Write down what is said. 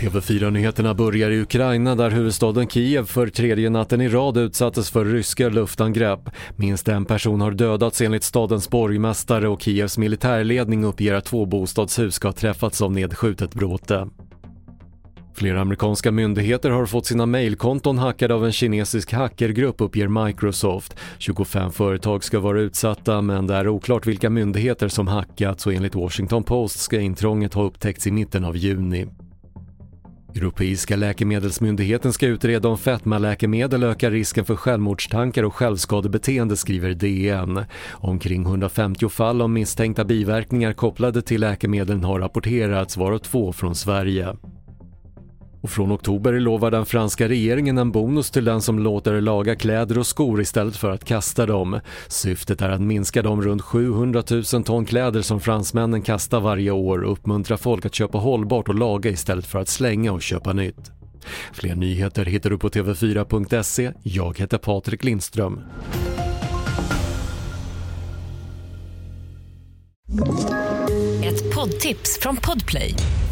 TV4-nyheterna börjar i Ukraina där huvudstaden Kiev för tredje natten i rad utsattes för ryska luftangrepp. Minst en person har dödats enligt stadens borgmästare och Kievs militärledning uppger att två bostadshus ska ha träffats av nedskjutet bråte. Flera amerikanska myndigheter har fått sina mejlkonton hackade av en kinesisk hackergrupp uppger Microsoft. 25 företag ska vara utsatta men det är oklart vilka myndigheter som hackats och enligt Washington Post ska intrånget ha upptäckts i mitten av juni. Europeiska läkemedelsmyndigheten ska utreda om fetmaläkemedel ökar risken för självmordstankar och självskadebeteende skriver DN. Omkring 150 fall av misstänkta biverkningar kopplade till läkemedlen har rapporterats, varav två från Sverige. Och från oktober lovar den franska regeringen en bonus till den som låter laga kläder och skor istället för att kasta dem. Syftet är att minska de runt 700 000 ton kläder som fransmännen kastar varje år och uppmuntra folk att köpa hållbart och laga istället för att slänga och köpa nytt. Fler nyheter hittar du på tv4.se. Jag heter Patrik Lindström. Ett poddtips från Podplay.